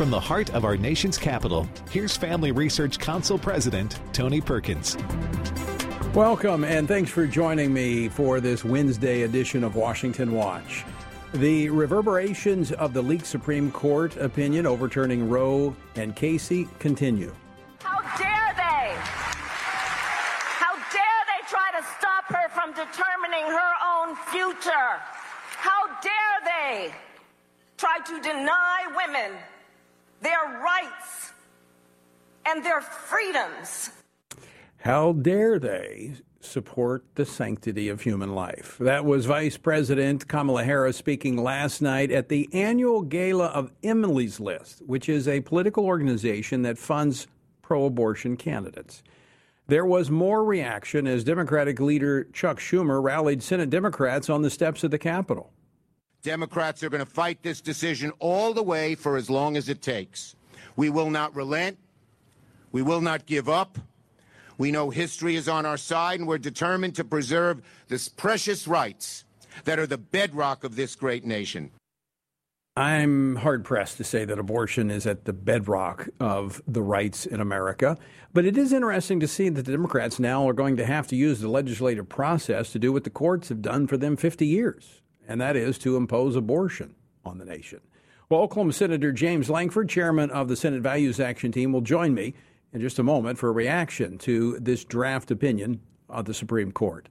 From the heart of our nation's capital, here's Family Research Council President Tony Perkins. Welcome, and thanks for joining me for this Wednesday edition of Washington Watch. The reverberations of the leaked Supreme Court opinion overturning Roe and Casey continue. How dare they? How dare they try to stop her from determining her own future? How dare they try to deny women their rights and their freedoms? How dare they support the sanctity of human life. That was Vice President Kamala Harris speaking last night at the annual gala of Emily's List, which is a political organization that funds pro abortion candidates. There was more reaction as Democratic leader Chuck Schumer rallied Senate Democrats on the steps of the Capitol. Democrats are going to fight this decision all the way for as long as it takes. We will not relent. We will not give up. We know history is on our side, and we're determined to preserve the precious rights that are the bedrock of this great nation. I'm hard pressed to say that abortion is at the bedrock of the rights in America. But it is interesting to see that the Democrats now are going to have to use the legislative process to do what the courts have done for them 50 years, and that is to impose abortion on the nation. Well, Oklahoma Senator James Lankford, chairman of the Senate Values Action Team, will join me in just a moment for a reaction to this draft opinion of the Supreme Court.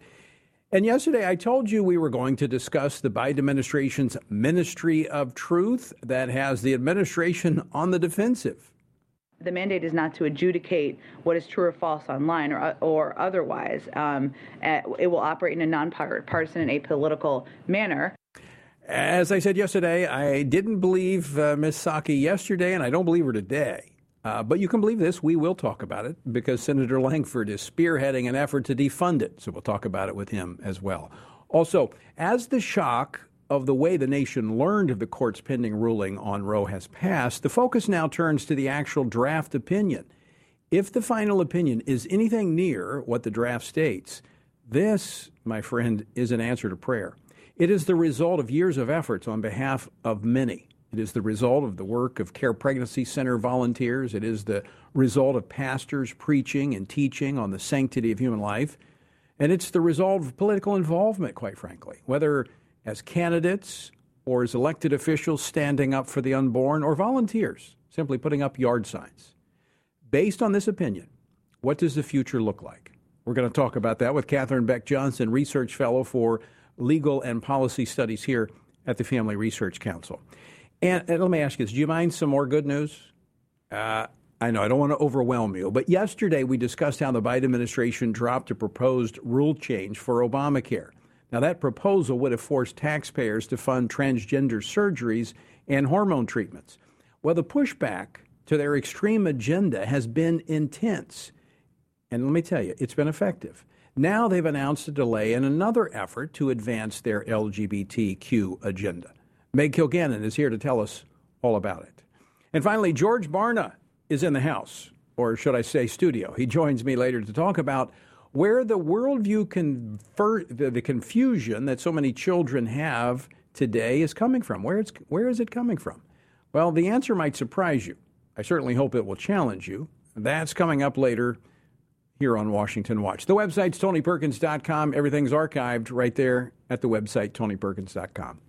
And yesterday, I told you we were going to discuss the Biden administration's Ministry of Truth that has the administration on the defensive. The mandate is not to adjudicate what is true or false online or, or otherwise. Um, it will operate in a nonpartisan and apolitical manner. As I said yesterday, I didn't believe uh, Ms. Psaki yesterday, and I don't believe her today. Uh, but you can believe this, we will talk about it because Senator Lankford is spearheading an effort to defund it. So we'll talk about it with him as well. Also, as the shock of the way the nation learned of the court's pending ruling on Roe has passed, the focus now turns to the actual draft opinion. If the final opinion is anything near what the draft states, this, my friend, is an answer to prayer. It is the result of years of efforts on behalf of many. It is the result of the work of Care Pregnancy Center volunteers. It is the result of pastors preaching and teaching on the sanctity of human life. And it's the result of political involvement, quite frankly, whether as candidates or as elected officials standing up for the unborn or volunteers simply putting up yard signs. Based on this opinion, what does the future look like? We're going to talk about that with Catherine Beck Johnson, Research Fellow for Legal and Policy Studies here at the Family Research Council. And, and, let me ask you this: Do you mind some more good news? Uh, I know I don't want to overwhelm you, but yesterday we discussed how the Biden administration dropped a proposed rule change for Obamacare. Now, that proposal would have forced taxpayers to fund transgender surgeries and hormone treatments. Well, the pushback to their extreme agenda has been intense. And let me tell you, it's been effective. Now they've announced a delay in another effort to advance their LGBTQ agenda. Meg Kilgannon is here to tell us all about it. And finally, George Barna is in the house, or should I say, studio. He joins me later to talk about where the worldview confer- the, the confusion that so many children have today is coming from. Where, it's, where is it coming from? Well, the answer might surprise you. I certainly hope it will challenge you. That's coming up later here on Washington Watch. The website's tonyperkins.com. Everything's archived right there at the website, tonyperkins.com.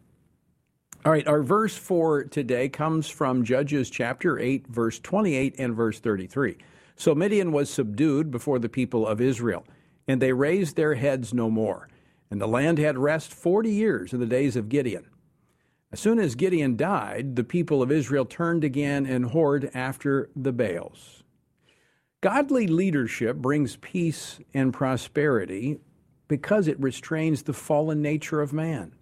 All right, our verse for today comes from Judges chapter 8, verse 28 and verse 33. So Midian was subdued before the people of Israel, and they raised their heads no more. And the land had rest 40 years in the days of Gideon. As soon as Gideon died, the people of Israel turned again and whored after the Baals. Godly leadership brings peace and prosperity because it restrains the fallen nature of man.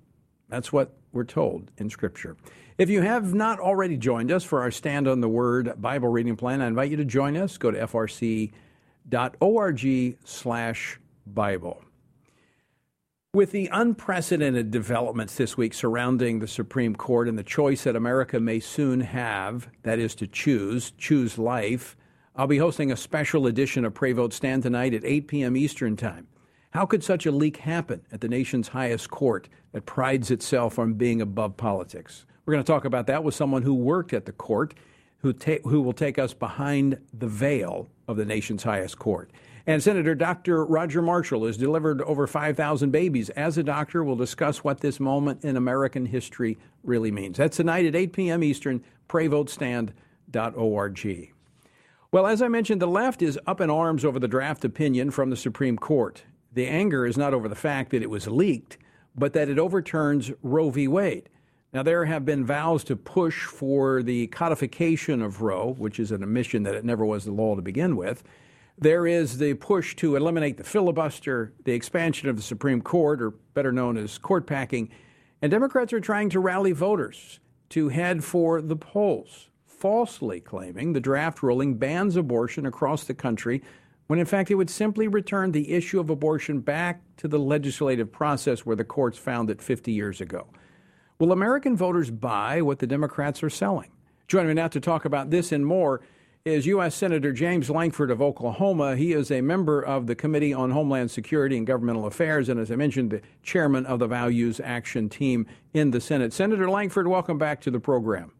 That's what we're told in Scripture. If you have not already joined us for our Stand on the Word Bible reading plan, I invite you to join us. Go to frc.org slash Bible. With the unprecedented developments this week surrounding the Supreme Court and the choice that America may soon have, that is to choose, choose life, I'll be hosting a special edition of Pray Vote Stand tonight at 8 p.m. Eastern Time. How could such a leak happen at the nation's highest court that prides itself on being above politics? We're going to talk about that with someone who worked at the court. who, ta- who will take us behind the veil of the nation's highest court. And Senator Dr. Roger Marshall has delivered over 5,000 babies. As a doctor, we'll discuss what this moment in American history really means. That's tonight at 8 p.m. Eastern, prayvotestand.org. Well, as I mentioned, the left is up in arms over the draft opinion from the Supreme Court. The anger is not over the fact that it was leaked, but that it overturns Roe v. Wade. Now, there have been vows to push for the codification of Roe, which is an admission that it never was the law to begin with. There is the push to eliminate the filibuster, the expansion of the Supreme Court, or better known as court packing. And Democrats are trying to rally voters to head for the polls, falsely claiming the draft ruling bans abortion across the country, when in fact it would simply return the issue of abortion back to the legislative process where the courts found it 50 years ago. Will American voters buy what the Democrats are selling? Joining me now to talk about this and more is U.S. Senator James Lankford of Oklahoma. He is a member of the Committee on Homeland Security and Governmental Affairs, and as I mentioned, the chairman of the Values Action Team in the Senate. Senator Lankford, welcome back to the program.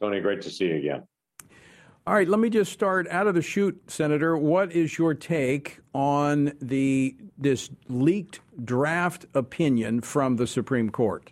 Tony, great to see you again. All right, let me just start out of the chute, Senator. What is your take on the this leaked draft opinion from the Supreme Court?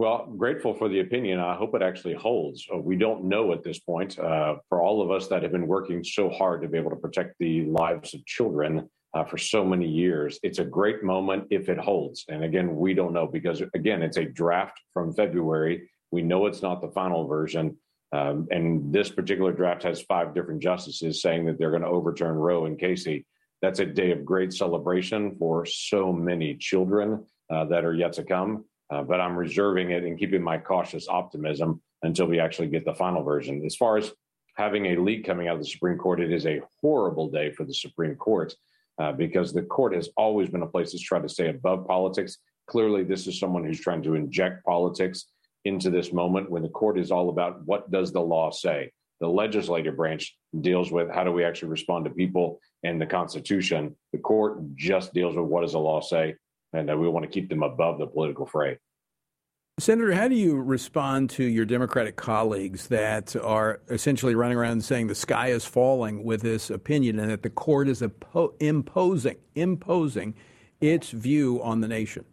Well, grateful for the opinion. I hope it actually holds. Uh, we don't know at this point. Uh, for all of us that have been working so hard to be able to protect the lives of children uh, for so many years, it's a great moment if it holds. And again, we don't know because, again, it's a draft from February. We know it's not the final version. Um, and this particular draft has five different justices saying that they're going to overturn Roe and Casey. That's a day of great celebration for so many children uh, that are yet to come. Uh, but I'm reserving it and keeping my cautious optimism until we actually get the final version. As far as having a leak coming out of the Supreme Court, it is a horrible day for the Supreme Court uh, because the court has always been a place that's tried to stay above politics. Clearly, this is someone who's trying to inject politics into this moment when the court is all about what does the law say. The legislative branch deals with how do we actually respond to people and the Constitution. The court just deals with what does the law say and we want to keep them above the political fray. Senator, how do you respond to your Democratic colleagues that are essentially running around saying the sky is falling with this opinion and that the court is imposing imposing its view on the nation?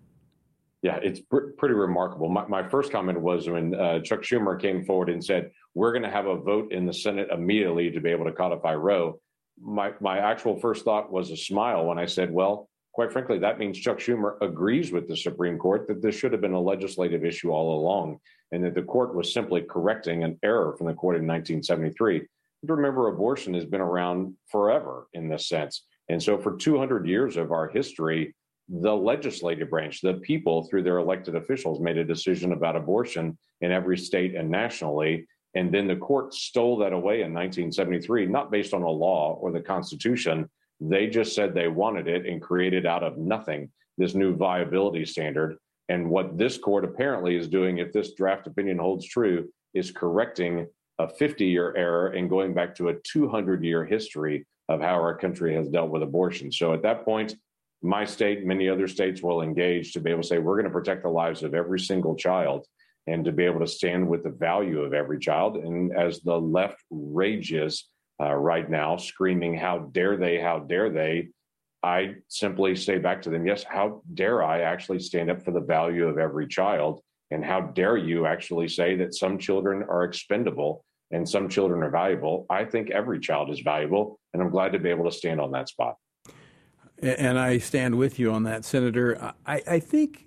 Yeah, it's pr- pretty remarkable. My, my, first comment was when uh, Chuck Schumer came forward and said, We're going to have a vote in the Senate immediately to be able to codify Roe. My, my actual first thought was a smile when I said, Well, quite frankly, that means Chuck Schumer agrees with the Supreme Court that this should have been a legislative issue all along, and that the court was simply correcting an error from the court in 1973. Remember, abortion has been around forever in this sense. And so, for 200 years of our history, the legislative branch, the people through their elected officials, made a decision about abortion in every state and nationally. And then the court stole that away in 1973, not based on a law or the Constitution, they just said they wanted it and created out of nothing this new viability standard. And what this court apparently is doing, if this draft opinion holds true, is correcting a 50 year error and going back to a 200 year history of how our country has dealt with abortion. So at that point, my state, many other states will engage to be able to say, we're going to protect the lives of every single child and to be able to stand with the value of every child. And as the left rages uh, right now, screaming, How dare they? How dare they? I simply say back to them, Yes, how dare I actually stand up for the value of every child? And how dare you actually say that some children are expendable and some children are valuable? I think every child is valuable, and I'm glad to be able to stand on that spot. And I stand with you on that, Senator. I, I think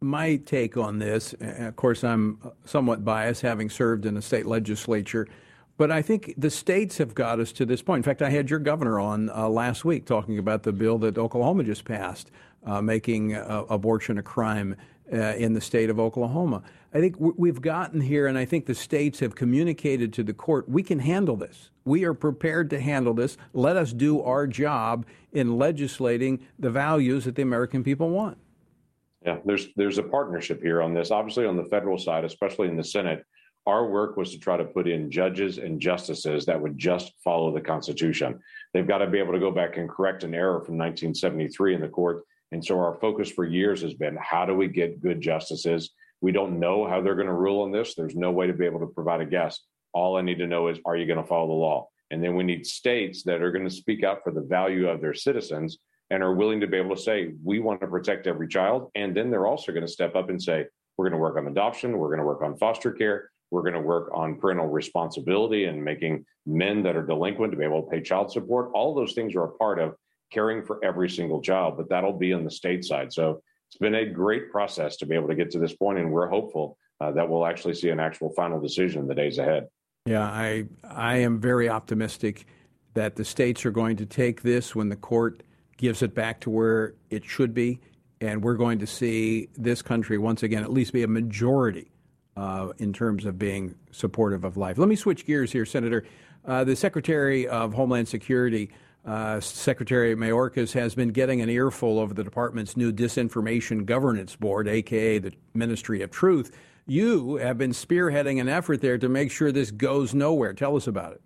my take on this, of course, I'm somewhat biased having served in the state legislature. But I think the states have got us to this point. In fact, I had your governor on uh, last week talking about the bill that Oklahoma just passed, uh, making uh, abortion a crime uh, in the state of Oklahoma. I think we've gotten here, and I think the states have communicated to the court we can handle this. We are prepared to handle this. Let us do our job in legislating the values that the American people want. Yeah, there's there's a partnership here on this. Obviously, on the federal side, especially in the Senate, our work was to try to put in judges and justices that would just follow the Constitution. They've got to be able to go back and correct an error from 1973 in the court. And so our focus for years has been how do we get good justices? We don't know how they're going to rule on this. There's no way to be able to provide a guess. All I need to know is, are you going to follow the law? And then we need states that are going to speak out for the value of their citizens and are willing to be able to say, we want to protect every child. And then they're also going to step up and say, we're going to work on adoption, we're going to work on foster care, we're going to work on parental responsibility and making men that are delinquent to be able to pay child support. All those things are a part of caring for every single child, but that'll be on the state side. So it's been a great process to be able to get to this point, and we're hopeful uh, that we'll actually see an actual final decision in the days ahead. Yeah, I I am very optimistic that the states are going to take this when the court gives it back to where it should be, and we're going to see this country once again at least be a majority uh, in terms of being supportive of life. Let me switch gears here, Senator. Uh, the Secretary of Homeland Security, uh, Secretary Mayorkas, has been getting an earful over the department's new Disinformation Governance Board, aka the Ministry of Truth. You have been spearheading an effort there to make sure this goes nowhere. Tell us about it.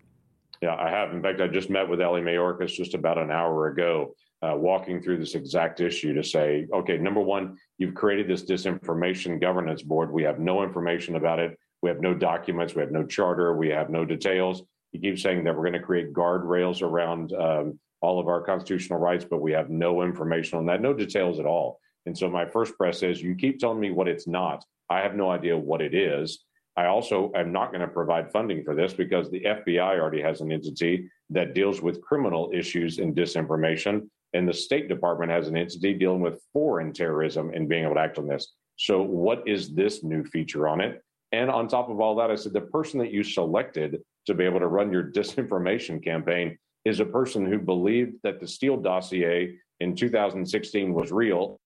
Yeah, I have. In fact, I just met with Ali Mayorkas just about an hour ago, uh, walking through this exact issue to say, okay, number one, you've created this disinformation governance board. We have no information about it. We have no documents. We have no charter. We have no details. You keep saying that we're going to create guardrails around um, all of our constitutional rights, but we have no information on that, no details at all. And so my first press is you keep telling me what it's not. I have no idea what it is. I also am not going to provide funding for this because the FBI already has an entity that deals with criminal issues and disinformation. And the State Department has an entity dealing with foreign terrorism and being able to act on this. So, what is this new feature on it? And on top of all that, I said the person that you selected to be able to run your disinformation campaign is a person who believed that the Steele dossier in 2016 was real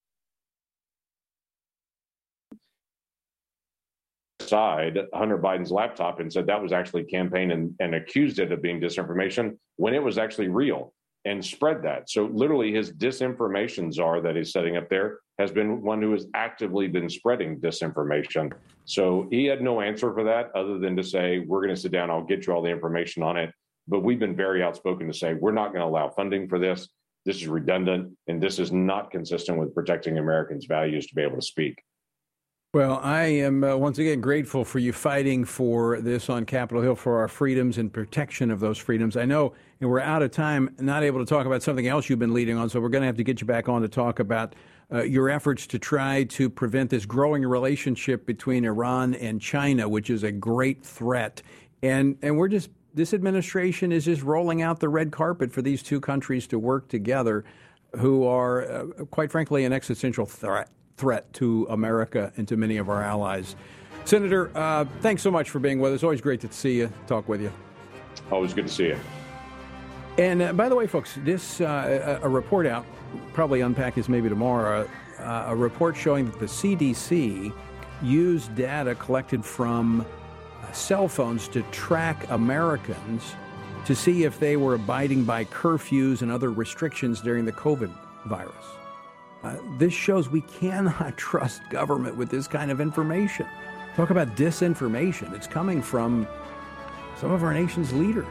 side Hunter Biden's laptop and said that was actually campaign and, and accused it of being disinformation when it was actually real and spread that. So literally his disinformation czar that he's setting up there has been one who has actively been spreading disinformation. So he had no answer for that other than to say, we're going to sit down, I'll get you all the information on it. But we've been very outspoken to say, we're not going to allow funding for this. This is redundant, and this is not consistent with protecting Americans' values to be able to speak. Well, I am uh, once again grateful for you fighting for this on Capitol Hill for our freedoms and protection of those freedoms. I know we're out of time, not able to talk about something else you've been leading on, so we're going to have to get you back on to talk about uh, your efforts to try to prevent this growing relationship between Iran and China, which is a great threat. And and we're just this administration is just rolling out the red carpet for these two countries to work together, who are, uh, quite frankly, an existential threat threat to America and to many of our allies. Senator, uh, thanks so much for being with us. Always great to see you, talk with you. Always good to see you. And uh, by the way, folks, this uh, a, a, report out, probably unpack this maybe tomorrow. Uh, a report showing that the CDC used data collected from uh, cell phones to track Americans to see if they were abiding by curfews and other restrictions during the COVID virus. Uh, this shows we cannot trust government with this kind of information. Talk about disinformation. It's coming from some of our nation's leaders.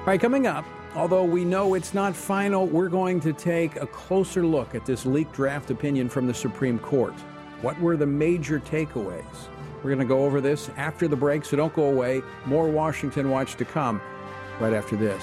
All right, coming up, although we know it's not final, we're going to take a closer look at this leaked draft opinion from the Supreme Court. What were the major takeaways? We're going to go over this after the break, so don't go away. More Washington Watch to come right after this.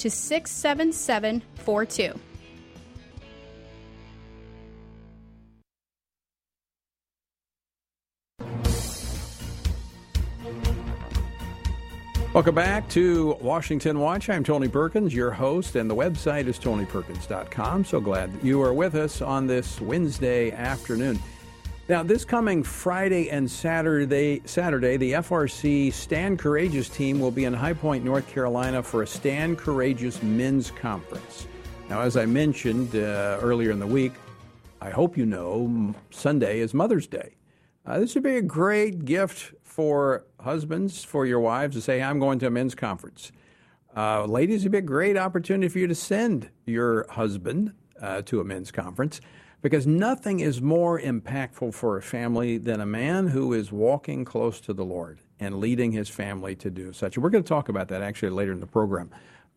to 67742. Welcome back to Washington Watch. I'm Tony Perkins, your host, and the website is tonyperkins.com. So glad that you are with us on this Wednesday afternoon. Now, this coming Friday and Saturday, Saturday, the FRC Stand Courageous team will be in High Point, North Carolina for a Stand Courageous Men's Conference. Now, as I mentioned uh, earlier in the week, I hope you know Sunday is Mother's Day. Uh, this would be a great gift for husbands, for your wives to say, I'm going to a men's conference. Uh, ladies, it'd be a great opportunity for you to send your husband uh, to a men's conference because nothing is more impactful for a family than a man who is walking close to the Lord and leading his family to do such. And we're going to talk about that actually later in the program.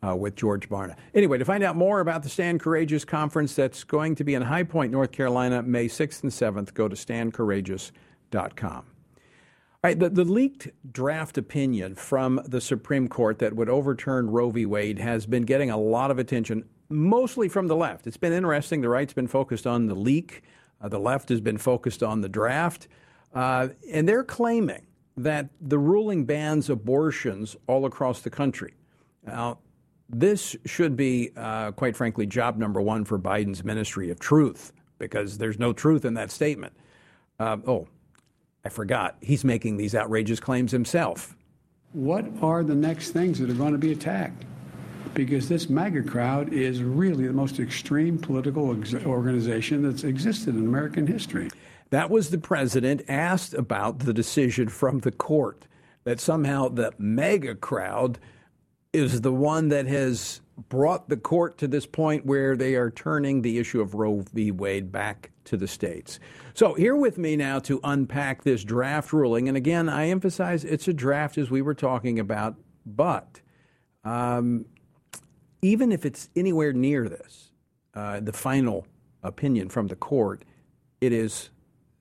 Uh, with George Barna. Anyway, to find out more about the Stand Courageous Conference that's going to be in High Point, North Carolina, May 6th and 7th, go to standcourageous.com. Right, the, the leaked draft opinion from the Supreme Court that would overturn Roe v. Wade has been getting a lot of attention, mostly from the left. It's been interesting. The right's been focused on the leak, uh, the left has been focused on the draft. Uh, and they're claiming that the ruling bans abortions all across the country. Now, this should be, uh, quite frankly, job number one for Biden's Ministry of Truth because there's no truth in that statement. Uh, oh, I forgot. He's making these outrageous claims himself. What are the next things that are going to be attacked? Because this MAGA crowd is really the most extreme political ex- organization that's existed in American history. That was the president asked about the decision from the court that somehow the MAGA crowd is the one that has brought the court to this point where they are turning the issue of Roe v. Wade back to the states. So, here with me now to unpack this draft ruling, and again, I emphasize it's a draft as we were talking about, but um, even if it's anywhere near this, uh, the final opinion from the court, it is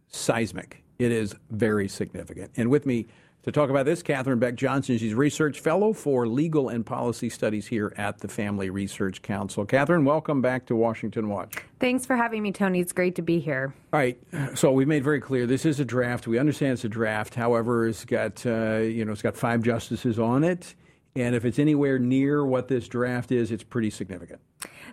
seismic. It is very significant. And with me to talk about this, Catherine Beck Johnson. She's research fellow for legal and policy studies here at the Family Research Council. Catherine, welcome back to Washington Watch. Thanks for having me, Tony. It's great to be here. All right. So we've made very clear this is a draft. We understand it's a draft. However, it's got uh, you know it's got five justices on it, and if it's anywhere near what this draft is, it's pretty significant.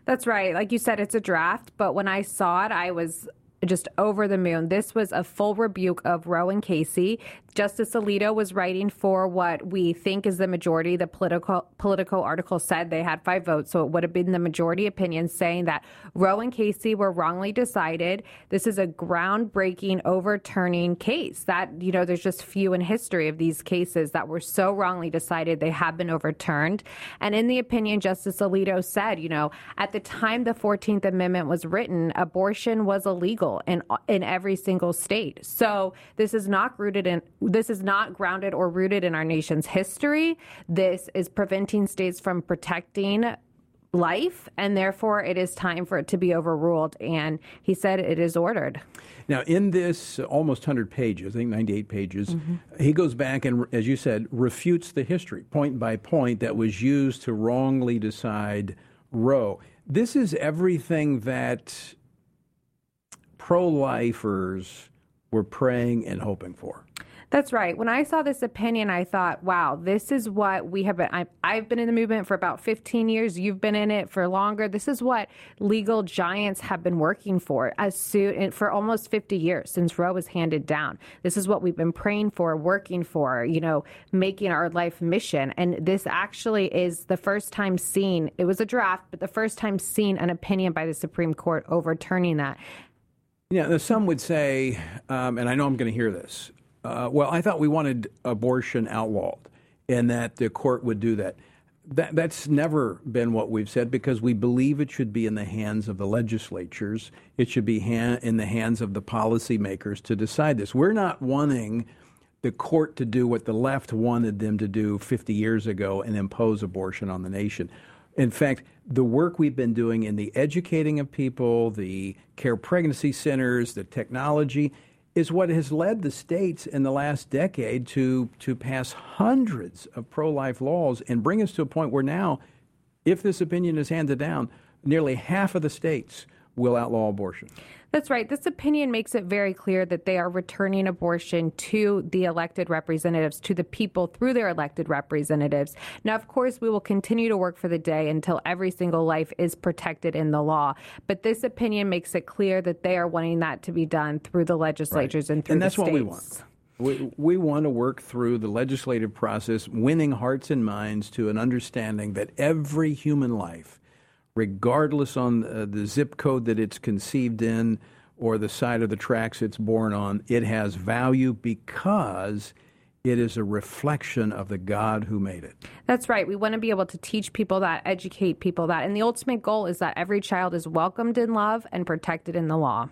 That's right. Like you said, it's a draft. But when I saw it, I was just over the moon. This was a full rebuke of Roe and Casey. Justice Alito was writing for what we think is the majority. The Politico political article said they had five votes, so it would have been the majority opinion saying that Roe and Casey were wrongly decided. This is a groundbreaking overturning case that you know there's just few in history of these cases that were so wrongly decided they have been overturned. And in the opinion, Justice Alito said, you know, at the time the 14th Amendment was written, abortion was illegal in in every single state. So this is not rooted in this is not grounded or rooted in our nation's history. This is preventing states from protecting life, and therefore it is time for it to be overruled. And he said it is ordered. Now, in this almost 100 pages, I think 98 pages, mm-hmm. he goes back and, as you said, refutes the history point by point that was used to wrongly decide Roe. This is everything that pro lifers were praying and hoping for. That's right. When I saw this opinion, I thought, wow, this is what we have been. I've, I've, been in the movement for about 15 years. You've been in it for longer. This is what legal giants have been working for as soon for almost 50 years since Roe was handed down. This is what we've been praying for, working for, you know, making our life mission. And this actually is the first time seen, it was a draft, but the first time seen an opinion by the Supreme Court overturning that. Yeah, some would say, um, and I know I'm going to hear this, uh, well, I thought we wanted abortion outlawed and that the court would do that. that. That's never been what we've said because we believe it should be in the hands of the legislatures. It should be ha- in the hands of the policymakers to decide this. We're not wanting the court to do what the left wanted them to do 50 years ago and impose abortion on the nation. In fact, the work we've been doing in the educating of people, the care pregnancy centers, the technology, is what has led the states in the last decade to, to pass hundreds of pro life laws and bring us to a point where now, if this opinion is handed down, nearly half of the states will outlaw abortion. That's right. This opinion makes it very clear that they are returning abortion to the elected representatives, to the people through their elected representatives. Now, of course, we will continue to work for the day until every single life is protected in the law. But this opinion makes it clear that they are wanting that to be done through the legislatures right. and through and that's the states. what we want. We, we want to work through the legislative process, winning hearts and minds to an understanding that every human life regardless on uh, the zip code that it's conceived in or the side of the tracks it's born on. It has value because it is a reflection of the God who made it. That's right. We want to be able to teach people that, educate people that. And the ultimate goal is that every child is welcomed in love and protected in the law.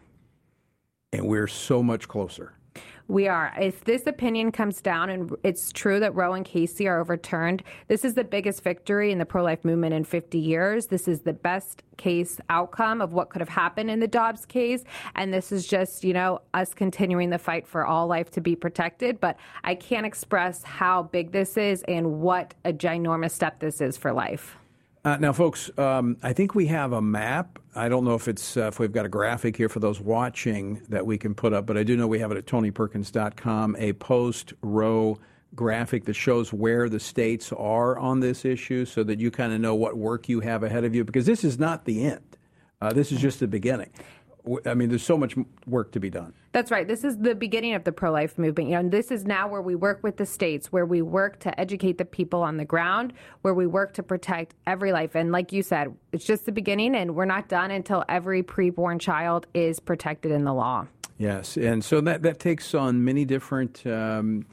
And we're so much closer. We are. If this opinion comes down and it's true that Roe and Casey are overturned, this is the biggest victory in the pro life movement in 50 years. This is the best case outcome of what could have happened in the Dobbs case. And this is just, you know, us continuing the fight for all life to be protected. But I can't express how big this is and what a ginormous step this is for life. Uh, now, folks, um, I think we have a map. I don't know if it's uh, if we've got a graphic here for those watching that we can put up, but I do know we have it at tonyperkins.com, a post Roe graphic that shows where the states are on this issue so that you kind of know what work you have ahead of you because this is not the end. Uh, this is just the beginning. I mean, there's so much work to be done. That's right. This is the beginning of the pro life movement. You know, and this is now where we work with the states, where we work to educate the people on the ground, where we work to protect every life. And like you said, it's just the beginning, and we're not done until every preborn child is protected in the law. Yes. And so that, that takes on many different um,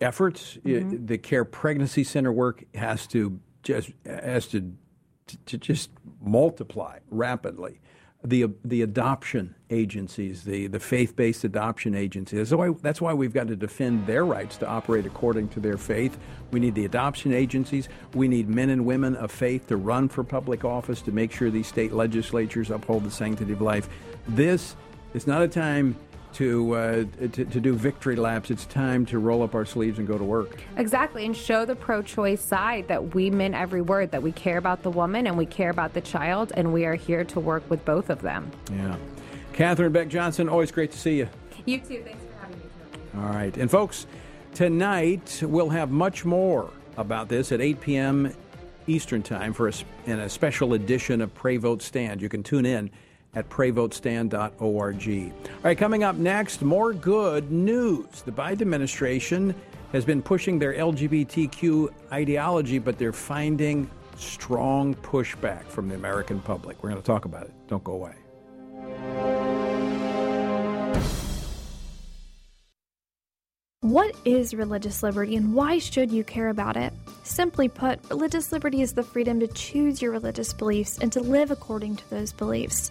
efforts. Mm-hmm. It, the Care Pregnancy Center work has to just has to, to just multiply rapidly the the adoption agencies, the, the faith based adoption agencies. That's why, that's why we've got to defend their rights to operate according to their faith. We need the adoption agencies. We need men and women of faith to run for public office to make sure these state legislatures uphold the sanctity of life. This is not a time to, uh, to, to do victory laps. It's time to roll up our sleeves and go to work. Exactly, and show the pro-choice side that we mean every word, that we care about the woman and we care about the child, and we are here to work with both of them. Yeah, Catherine Beck Johnson, always great to see you. You too. Thanks for having me. All right, and folks, tonight we'll have much more about this at 8 p.m. Eastern Time for a, in a special edition of Pray Vote Stand. You can tune in at prayvotestand.org. All right, coming up next, more good news. The Biden administration has been pushing their LGBTQ ideology, but they're finding strong pushback from the American public. We're going to talk about it. Don't go away. What is religious liberty and why should you care about it? Simply put, religious liberty is the freedom to choose your religious beliefs and to live according to those beliefs.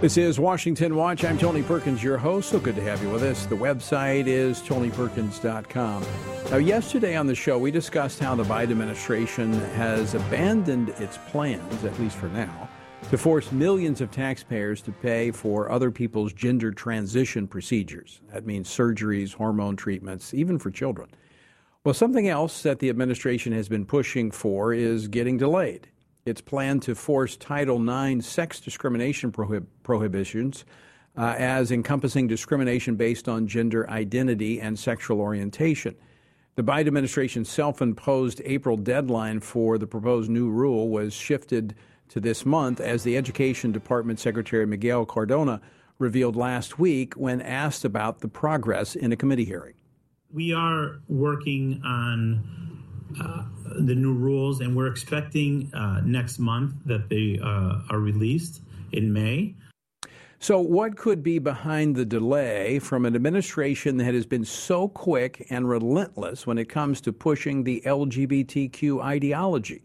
This is Washington Watch. I'm Tony Perkins, your host. So good to have you with us. The website is tonyperkins.com. Now, yesterday on the show, we discussed how the Biden administration has abandoned its plans, at least for now, to force millions of taxpayers to pay for other people's gender transition procedures. That means surgeries, hormone treatments, even for children. Well, something else that the administration has been pushing for is getting delayed. It's planned to force Title IX sex discrimination prohib- prohibitions uh, as encompassing discrimination based on gender identity and sexual orientation. The Biden administration's self imposed April deadline for the proposed new rule was shifted to this month as the Education Department Secretary Miguel Cardona revealed last week when asked about the progress in a committee hearing. We are working on uh, the new rules, and we're expecting uh, next month that they uh, are released in May. So, what could be behind the delay from an administration that has been so quick and relentless when it comes to pushing the LGBTQ ideology?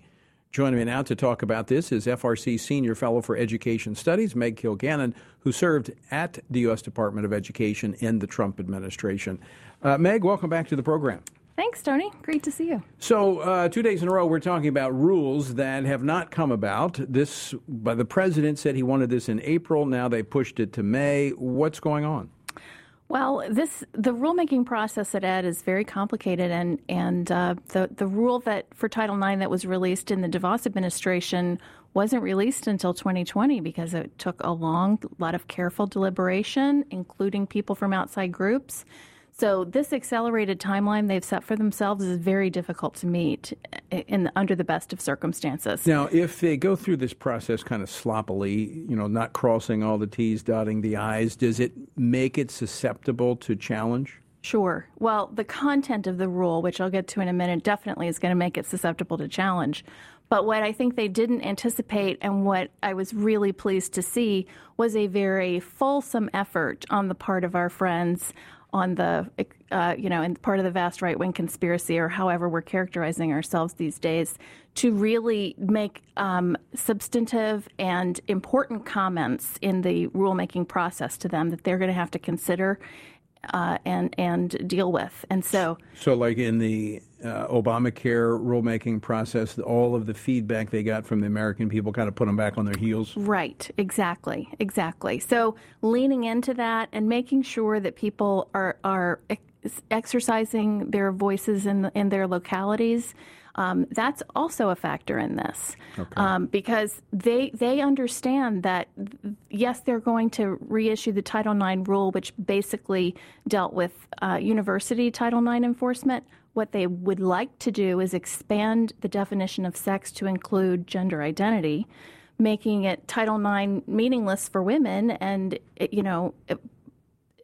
Joining me now to talk about this is FRC Senior Fellow for Education Studies, Meg Kilgannon, who served at the U.S. Department of Education in the Trump administration. Uh, Meg, welcome back to the program. Thanks, Tony. Great to see you. So, uh, two days in a row, we're talking about rules that have not come about. This, by the president said he wanted this in April. Now they pushed it to May. What's going on? Well, this the rulemaking process at Ed is very complicated, and and uh, the the rule that for Title IX that was released in the DeVos administration wasn't released until 2020 because it took a long lot of careful deliberation, including people from outside groups. So this accelerated timeline they've set for themselves is very difficult to meet in under the best of circumstances. Now, if they go through this process kind of sloppily, you know, not crossing all the T's, dotting the I's, does it make it susceptible to challenge? Sure. Well, the content of the rule, which I'll get to in a minute, definitely is going to make it susceptible to challenge. But what I think they didn't anticipate and what I was really pleased to see was a very fulsome effort on the part of our friends on the, uh, you know, in part of the vast right wing conspiracy, or however we're characterizing ourselves these days, to really make um, substantive and important comments in the rulemaking process to them that they're going to have to consider. uh, and and deal with. And so, so like in the uh, Obamacare rulemaking process, all of the feedback they got from the American people kind of put them back on their heels. Right, exactly, exactly. So leaning into that and making sure that people are are exercising their voices in in their localities. Um, that's also a factor in this okay. um, because they they understand that yes, they're going to reissue the Title IX rule, which basically dealt with uh, university Title IX enforcement. What they would like to do is expand the definition of sex to include gender identity, making it Title IX meaningless for women, and you know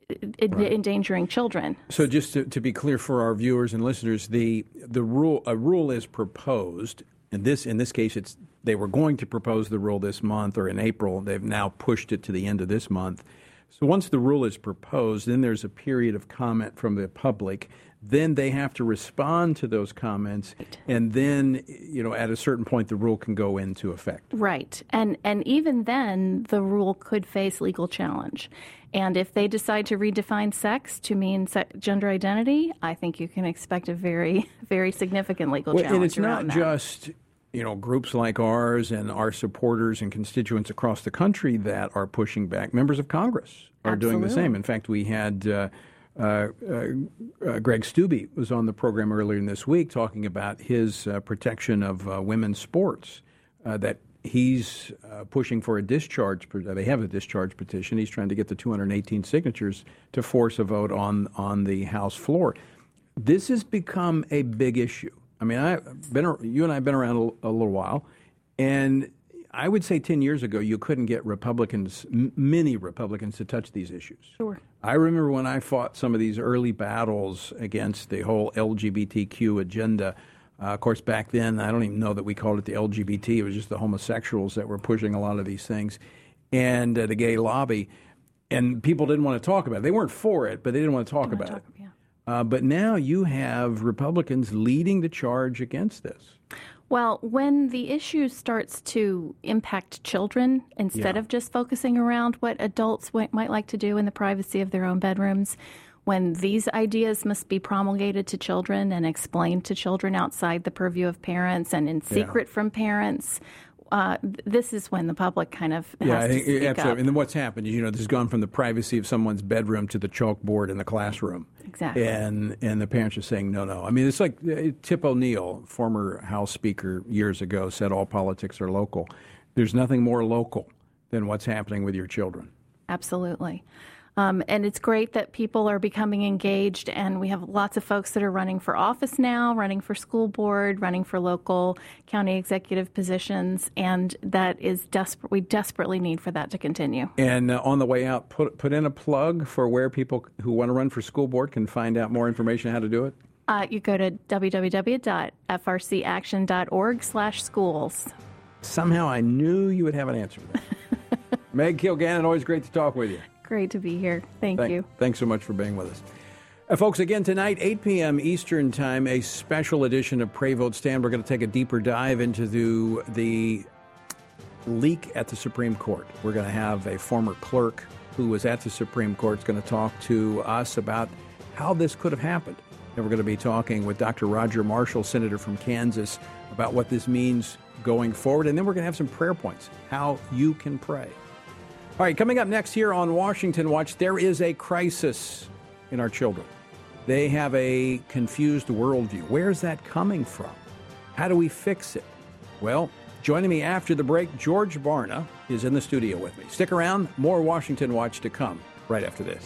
right. endangering children. So, just to, to, be clear for our viewers and listeners, the the rule a rule is proposed. In this in this case, it's they were going to propose the rule this month or in April. They've now pushed it to the end of this month. So once the rule is proposed, then there's a period of comment from the public. Then they have to respond to those comments, and then you know at a certain point the rule can go into effect. Right, and and even then the rule could face legal challenge. And if they decide to redefine sex to mean se- gender identity, I think you can expect a very, very significant legal well, challenge. And it's not that. just you know groups like ours and our supporters and constituents across the country that are pushing back. Members of Congress are Absolutely. doing the same. In fact, we had. Uh, uh, uh, Greg Steube was on the program earlier this week talking about his uh, protection of uh, women's sports. Uh, that he's uh, pushing for a discharge. They have a discharge petition. He's trying to get the 218 signatures to force a vote on on the House floor. This has become a big issue. I mean, I've been you and I have been around a, a little while, and I would say 10 years ago, you couldn't get Republicans, m- many Republicans, to touch these issues. Sure. I remember when I fought some of these early battles against the whole LGBTQ agenda. Uh, of course, back then, I don't even know that we called it the LGBT. It was just the homosexuals that were pushing a lot of these things and uh, the gay lobby. And people didn't want to talk about it. They weren't for it, but they didn't want to talk about talk, it. Uh, but now you have Republicans leading the charge against this. Well, when the issue starts to impact children instead yeah. of just focusing around what adults might like to do in the privacy of their own bedrooms, when these ideas must be promulgated to children and explained to children outside the purview of parents and in secret yeah. from parents, uh, this is when the public kind of yeah, I think, absolutely. Up. And then what's happened is, you know, this has gone from the privacy of someone's bedroom to the chalkboard in the classroom. Exactly. And and the parents are saying no, no. I mean, it's like uh, Tip O'Neill, former House Speaker years ago, said all politics are local. There's nothing more local than what's happening with your children. Absolutely. Um, and it's great that people are becoming engaged, and we have lots of folks that are running for office now, running for school board, running for local county executive positions, and that is desperate. We desperately need for that to continue. And uh, on the way out, put put in a plug for where people who want to run for school board can find out more information how to do it. Uh, you go to www.frcaction.org/schools. Somehow, I knew you would have an answer. Meg Kilgannon, always great to talk with you. Great to be here. Thank, Thank you. Thanks so much for being with us. Uh, folks, again tonight, 8 p.m. Eastern Time, a special edition of Pray Vote Stand. We're going to take a deeper dive into the, the leak at the Supreme Court. We're going to have a former clerk who was at the Supreme Court is going to talk to us about how this could have happened. And we're going to be talking with Dr. Roger Marshall, Senator from Kansas, about what this means going forward. And then we're going to have some prayer points, how you can pray. All right, coming up next here on Washington Watch, there is a crisis in our children. They have a confused worldview. Where's that coming from? How do we fix it? Well, joining me after the break, George Barna is in the studio with me. Stick around, more Washington Watch to come right after this.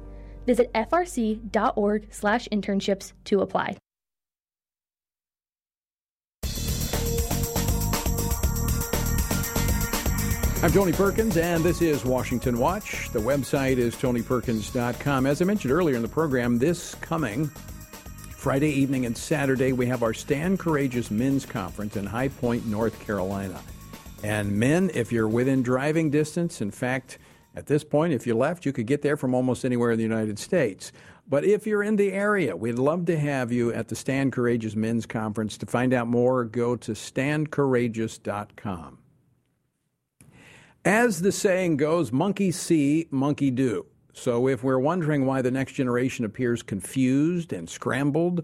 Visit frc.org/internships to apply. I'm Tony Perkins, and this is Washington Watch. The website is tonyperkins.com. As I mentioned earlier in the program, this coming Friday evening and Saturday, we have our Stand Courageous Men's Conference in High Point, North Carolina. And men, if you're within driving distance, in fact, at this point, if you left, you could get there from almost anywhere in the United States. But if you're in the area, we'd love to have you at the Stand Courageous Men's Conference. To find out more, go to standcourageous.com. As the saying goes, monkey see, monkey do. So if we're wondering why the next generation appears confused and scrambled,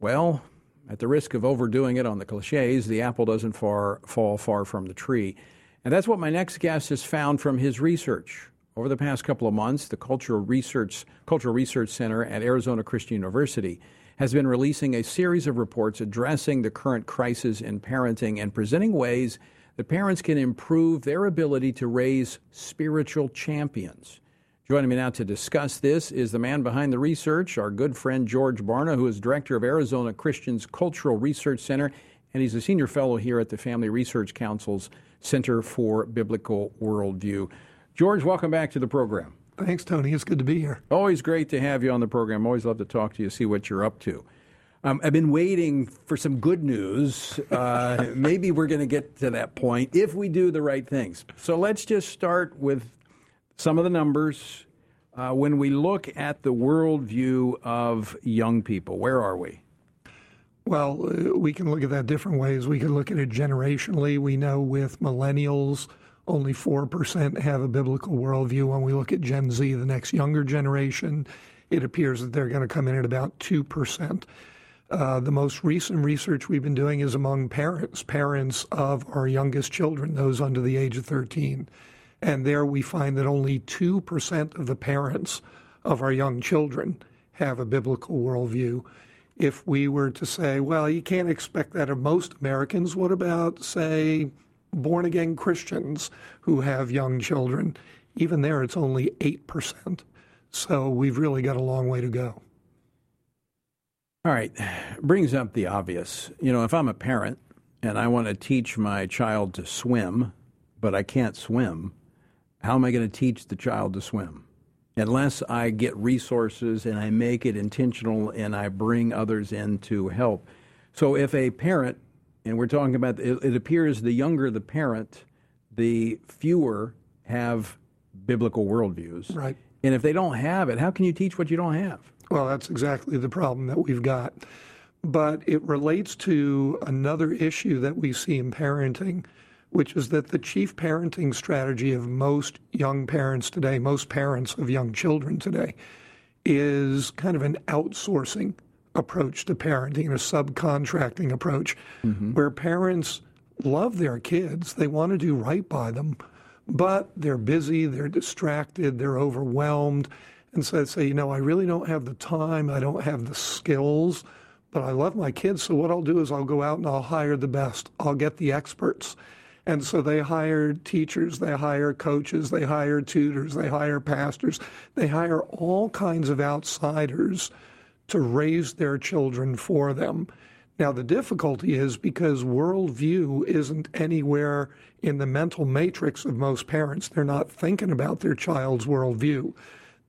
well, at the risk of overdoing it on the cliches, the apple doesn't far, fall far from the tree. And that's what my next guest has found from his research. Over the past couple of months, the Cultural Research, Cultural Research Center at Arizona Christian University has been releasing a series of reports addressing the current crisis in parenting and presenting ways that parents can improve their ability to raise spiritual champions. Joining me now to discuss this is the man behind the research, our good friend George Barna, who is director of Arizona Christian's Cultural Research Center, and he's a senior fellow here at the Family Research Council's Center for Biblical Worldview. George, welcome back to the program. Thanks, Tony. It's good to be here. Always great to have you on the program. Always love to talk to you, see what you're up to. Um, I've been waiting for some good news. Uh, maybe we're going to get to that point if we do the right things. So let's just start with some of the numbers. Uh, when we look at the worldview of young people, where are we? Well, uh, we can look at that different ways. We can look at it generationally. We know with millennials, only 4% have a biblical worldview. When we look at Gen Z, the next younger generation, it appears that they're going to come in at about 2%. Uh, the most recent research we've been doing is among parents, parents of our youngest children, those under the age of 13. And there we find that only 2% of the parents of our young children have a biblical worldview if we were to say, well, you can't expect that of most Americans, what about, say, born again Christians who have young children? Even there, it's only 8%. So we've really got a long way to go. All right. Brings up the obvious. You know, if I'm a parent and I want to teach my child to swim, but I can't swim, how am I going to teach the child to swim? Unless I get resources and I make it intentional and I bring others in to help. So if a parent, and we're talking about, it, it appears the younger the parent, the fewer have biblical worldviews. Right. And if they don't have it, how can you teach what you don't have? Well, that's exactly the problem that we've got. But it relates to another issue that we see in parenting, which is that the chief parenting strategy of most young parents today, most parents of young children today, is kind of an outsourcing approach to parenting, a subcontracting approach, mm-hmm. where parents love their kids, they want to do right by them, but they're busy, they're distracted, they're overwhelmed. And so they say, you know, I really don't have the time, I don't have the skills, but I love my kids. So what I'll do is I'll go out and I'll hire the best, I'll get the experts. And so they hire teachers, they hire coaches, they hire tutors, they hire pastors, they hire all kinds of outsiders to raise their children for them. Now, the difficulty is because worldview isn't anywhere in the mental matrix of most parents. They're not thinking about their child's worldview.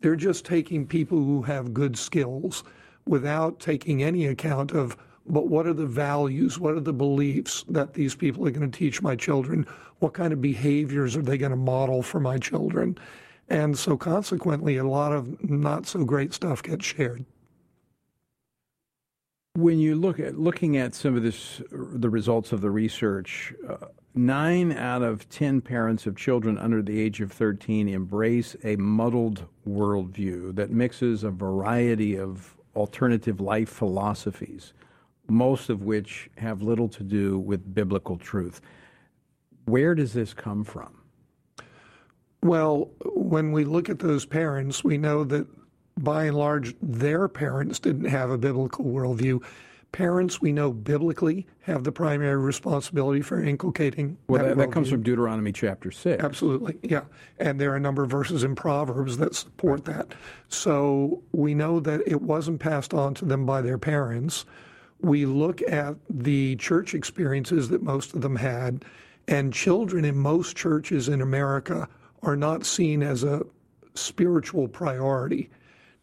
They're just taking people who have good skills without taking any account of but what are the values? What are the beliefs that these people are going to teach my children? What kind of behaviors are they going to model for my children? And so, consequently, a lot of not so great stuff gets shared. When you look at looking at some of this, the results of the research, uh, nine out of ten parents of children under the age of 13 embrace a muddled worldview that mixes a variety of alternative life philosophies most of which have little to do with biblical truth. Where does this come from? Well, when we look at those parents, we know that by and large, their parents didn't have a biblical worldview. Parents, we know biblically, have the primary responsibility for inculcating. Well, that, that, that comes from Deuteronomy chapter 6. Absolutely, yeah. And there are a number of verses in Proverbs that support that. So we know that it wasn't passed on to them by their parents we look at the church experiences that most of them had, and children in most churches in America are not seen as a spiritual priority.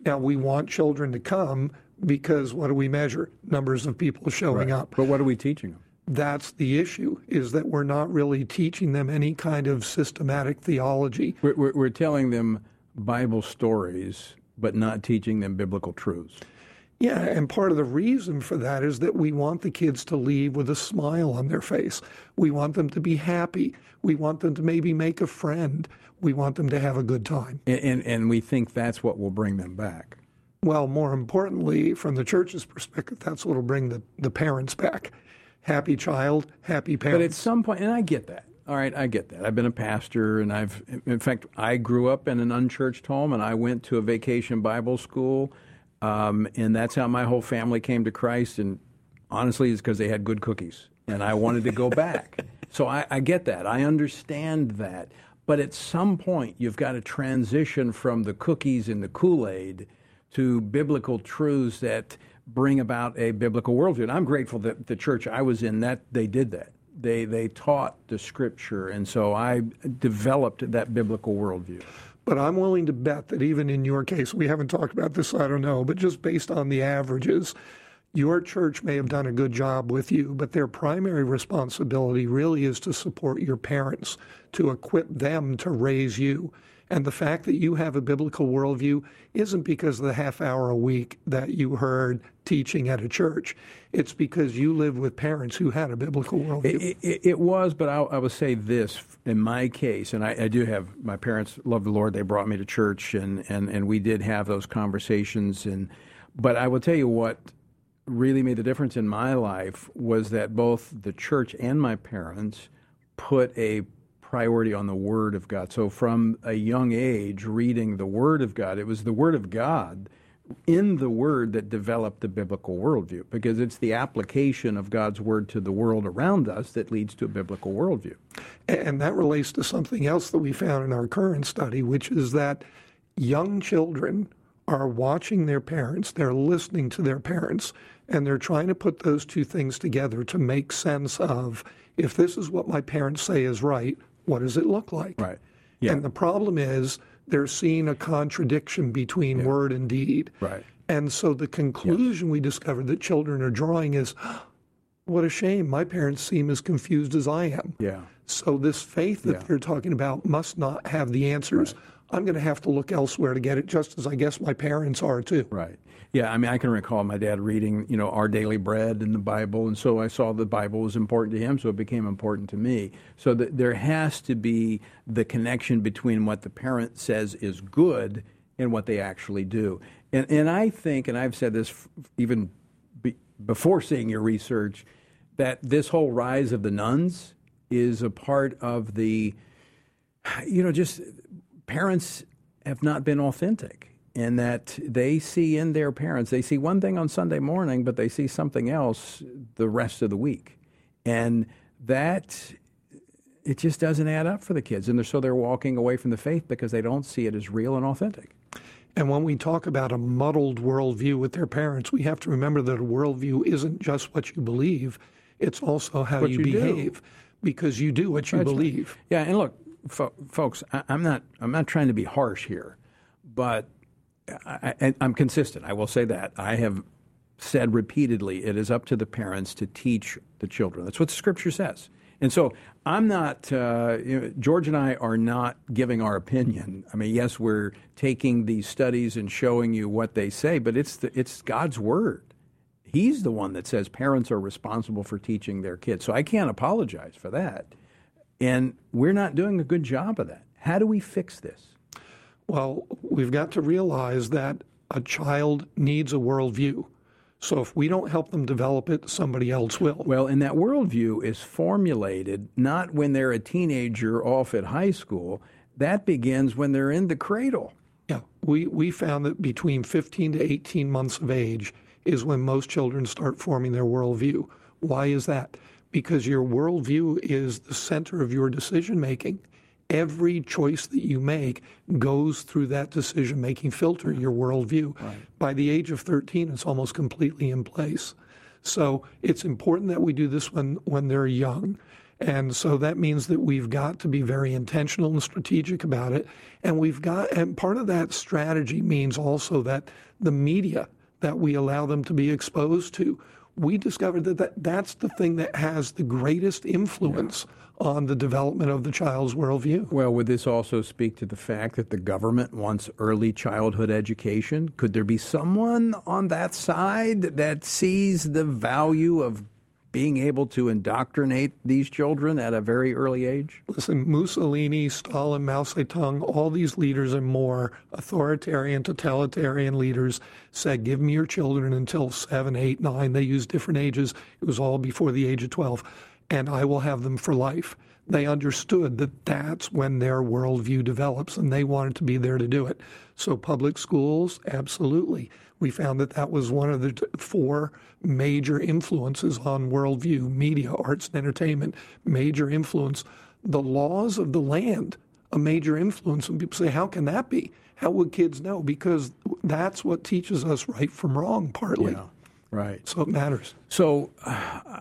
Now, we want children to come because what do we measure? Numbers of people showing right. up. But what are we teaching them? That's the issue, is that we're not really teaching them any kind of systematic theology. We're, we're, we're telling them Bible stories, but not teaching them biblical truths. Yeah, and part of the reason for that is that we want the kids to leave with a smile on their face. We want them to be happy. We want them to maybe make a friend. We want them to have a good time. And, and, and we think that's what will bring them back. Well, more importantly, from the church's perspective, that's what will bring the, the parents back. Happy child, happy parents. But at some point, and I get that. All right, I get that. I've been a pastor, and I've, in fact, I grew up in an unchurched home, and I went to a vacation Bible school um, and that's how my whole family came to Christ. And honestly, it's because they had good cookies. And I wanted to go back. so I, I get that. I understand that. But at some point, you've got to transition from the cookies and the Kool Aid to biblical truths that bring about a biblical worldview. And I'm grateful that the church I was in that they did that. They they taught the scripture, and so I developed that biblical worldview. But I'm willing to bet that even in your case, we haven't talked about this, I don't know, but just based on the averages, your church may have done a good job with you, but their primary responsibility really is to support your parents, to equip them to raise you. And the fact that you have a biblical worldview isn't because of the half hour a week that you heard teaching at a church. It's because you live with parents who had a biblical worldview. It, it, it was, but I, I would say this in my case, and I, I, do have my parents love the Lord. They brought me to church, and, and, and we did have those conversations. And but I will tell you what really made the difference in my life was that both the church and my parents put a priority on the Word of God. So from a young age, reading the Word of God, it was the Word of God in the Word that developed the biblical worldview because it's the application of God's Word to the world around us that leads to a biblical worldview. And that relates to something else that we found in our current study, which is that young children are watching their parents, they're listening to their parents, and they're trying to put those two things together to make sense of if this is what my parents say is right, what does it look like? Right. Yeah. And the problem is they're seeing a contradiction between yeah. word and deed. Right. And so the conclusion yes. we discovered that children are drawing is, what a shame. My parents seem as confused as I am. Yeah. So this faith that yeah. they're talking about must not have the answers. Right. I'm going to have to look elsewhere to get it, just as I guess my parents are too. Right. Yeah, I mean, I can recall my dad reading, you know, Our Daily Bread in the Bible, and so I saw the Bible was important to him, so it became important to me. So that there has to be the connection between what the parent says is good and what they actually do. And and I think, and I've said this even be, before seeing your research, that this whole rise of the nones is a part of the, you know, just parents have not been authentic and that they see in their parents, they see one thing on Sunday morning, but they see something else the rest of the week. And that, it just doesn't add up for the kids. And they're, so they're walking away from the faith because they don't see it as real and authentic. And when we talk about a muddled worldview with their parents, we have to remember that a worldview isn't just what you believe, it's also how you, you, behave. Do. Because you do what you believe. Yeah, and look, fo- folks, I, I'm not I'm not trying to be harsh here, but I, am consistent. I will say that. I have said repeatedly it is up to the parents to teach the children. That's what the scripture says. And so I'm not, uh, you know, George and I are not giving our opinion. I mean, yes, we're taking these studies and showing you what they say, but it's, the, it's God's word. He's the one that says parents are responsible for teaching their kids. So I can't apologize for that. And we're not doing a good job of that. How do we fix this? Well, we've got to realize that a child needs a worldview. So if we don't help them develop it, somebody else will. Well, and that worldview is formulated not when they're a teenager off at high school. That begins when they're in the cradle. Yeah, we, we found that between 15 to 18 months of age is when most children start forming their worldview. Why is that? Because your worldview is the center of your decision making every choice that you make goes through that decision making filter, your worldview. Right. By the age of 13, it's almost completely in place. So it's important that we do this when, when they're young. And so that means that we've got to be very intentional and strategic about it. And we've got, and part of that strategy means also that the media that we allow them to be exposed to, we discovered that, that that's the thing that has the greatest influence. Yeah on the development of the child's worldview. Well, would this also speak to the fact that the government wants early childhood education? Could there be someone on that side that sees the value of being able to indoctrinate these children at a very early age? Listen, Mussolini, Stalin, Mao Zedong, all these leaders and more authoritarian, totalitarian leaders said, give me your children until seven, eight, nine. They used different ages. It was all before the age of 12 and I will have them for life. They understood that that's when their worldview develops, and they wanted to be there to do it. So, public schools, absolutely. We found that that was one of the four major influences on worldview media, arts, and entertainment, major influence. The laws of the land, a major influence. And people say, how can that be? How would kids know? Because that's what teaches us right from wrong, partly. Yeah, right. So it matters. So uh,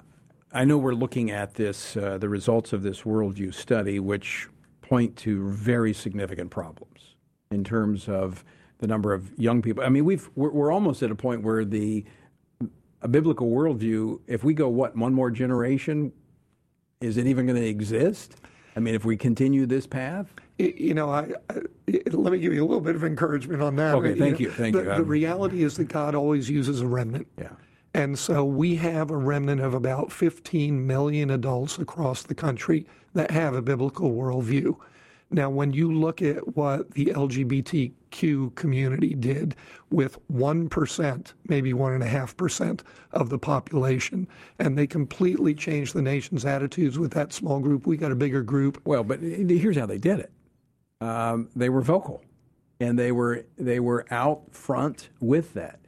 I know we're looking at this, uh, the results of this worldview study, which point to very significant problems in terms of the number of young people. I mean, we've we're, we're almost at a point where the a biblical worldview, if we go what one more generation, is it even going to exist? I mean, if we continue this path, you know, I, I, let me give you a little bit of encouragement on that. Okay, thank you. Know, you thank the, you. The reality is that God always uses a remnant. Yeah. And so we have a remnant of about 15 million adults across the country that have a biblical worldview. Now, when you look at what the LGBTQ community did with 1%, maybe 1.5% of the population, and they completely changed the nation's attitudes with that small group, we got a bigger group. Well, but here's how they did it um, they were vocal, and they were, they were out front with that.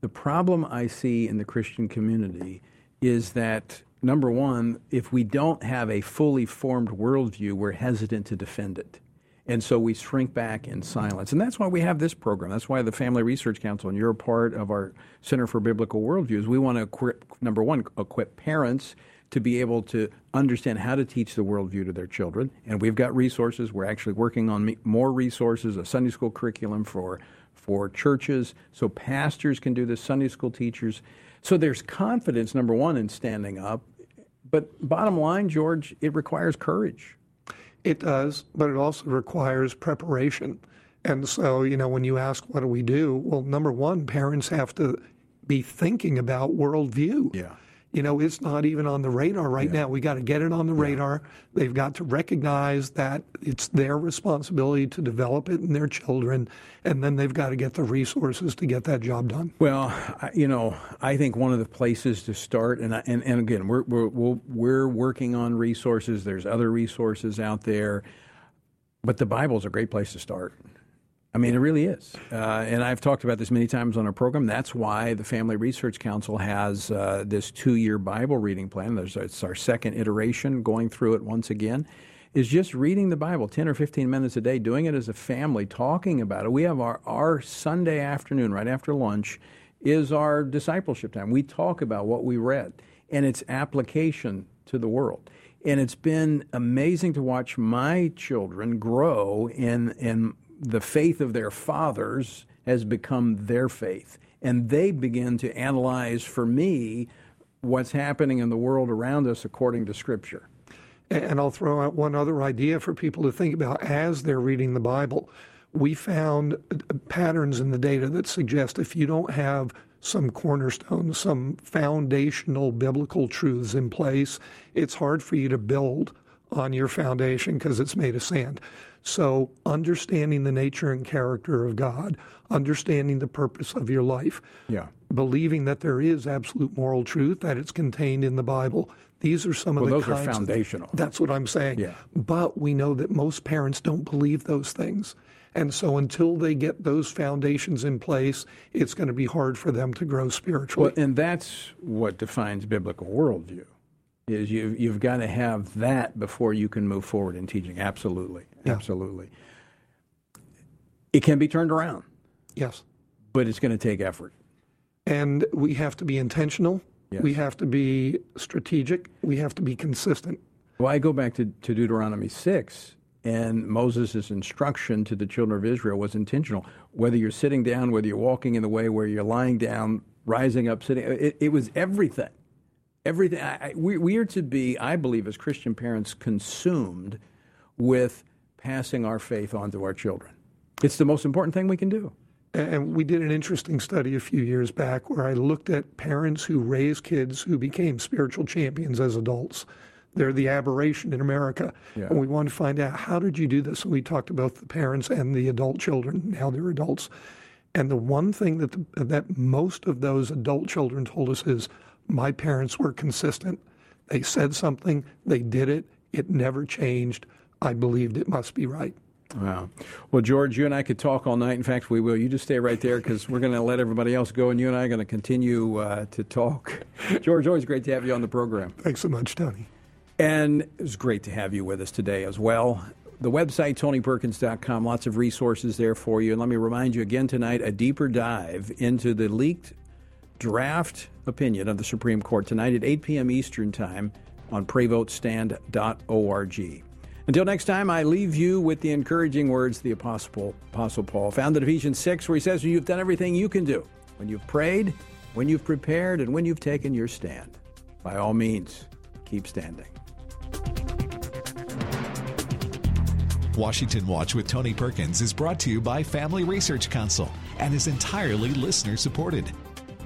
The problem I see in the Christian community is that, number one, if we don't have a fully formed worldview, we're hesitant to defend it. And so we shrink back in silence. And that's why we have this program. That's why the Family Research Council, and you're a part of our Center for Biblical Worldviews, we want to equip, number one, equip parents to be able to understand how to teach the worldview to their children. And we've got resources. We're actually working on more resources, a Sunday school curriculum for for churches, so pastors can do this, Sunday school teachers. So there's confidence, number one, in standing up. But bottom line, George, it requires courage. It does, but it also requires preparation. And so, you know, when you ask, what do we do? Well, number one, parents have to be thinking about worldview. Yeah. You know, it's not even on the radar right yeah. now. We got to get it on the radar. They've got to recognize that it's their responsibility to develop it in their children, and then they've got to get the resources to get that job done. Well, you know, I think one of the places to start, and and, and again, we're, we're we're working on resources. There's other resources out there, but the Bible is a great place to start. I mean, it really is. Uh, and I've talked about this many times on our program. That's why the Family Research Council has uh, this two year Bible reading plan. There's, it's our second iteration, going through it once again. Is just reading the Bible 10 or 15 minutes a day, doing it as a family, talking about it. We have our, our Sunday afternoon, right after lunch, is our discipleship time. We talk about what we read and its application to the world. And it's been amazing to watch my children grow in, in the faith of their fathers has become their faith. And they begin to analyze for me what's happening in the world around us according to Scripture. And I'll throw out one other idea for people to think about as they're reading the Bible. We found uh, patterns in the data that suggest if you don't have some cornerstones, some foundational biblical truths in place, it's hard for you to build on your foundation because it's made of sand. So, understanding the nature and character of God, understanding the purpose of your life, yeah. believing that there is absolute moral truth, that it's contained in the Bible. These are some well, of the those kinds are foundational. Of, that's what I'm saying. Yeah. But we know that most parents don't believe those things. And so until they get those foundations in place, it's going to be hard for them to grow spiritually. Well, and that's what defines biblical worldview is you, you've got to have that before you can move forward in teaching. Absolutely. Yeah. Absolutely. It can be turned around. Yes. But it's going to take effort. And we have to be intentional. Yes. We have to be strategic. We have to be consistent. Well, I go back to, to Deuteronomy 6, and Moses' instruction to the children of Israel was intentional. Whether you're sitting down, whether you're walking in the way, where you're lying down, rising up, sitting, it, it was everything everything. I, we, we are to be, I believe, as Christian parents, consumed with passing our faith on to our children. It's the most important thing we can do. And we did an interesting study a few years back where I looked at parents who raised kids who became spiritual champions as adults. They're the aberration in America. Yeah. And we wanted to find out how did you do this? And we talked to both the parents and the adult children. Now they're adults. And the one thing that the, that most of those adult children told us is, my parents were consistent. They said something, they did it, it never changed. I believed it must be right. Wow. Well, George, you and I could talk all night. In fact, we will. You just stay right there because we're going to let everybody else go, and you and I are going to continue uh, to talk. George, always great to have you on the program. Thanks so much, Tony. And it was great to have you with us today as well. The website, tonyperkins.com, lots of resources there for you. And let me remind you again tonight a deeper dive into the leaked draft opinion of the Supreme Court tonight at 8 p.m. Eastern Time on PrayVoteStand.org. Until next time, I leave you with the encouraging words the Apostle, Apostle Paul found in Ephesians 6, where he says, You've done everything you can do when you've prayed, when you've prepared, and when you've taken your stand. By all means, keep standing. Washington Watch with Tony Perkins is brought to you by Family Research Council and is entirely listener supported.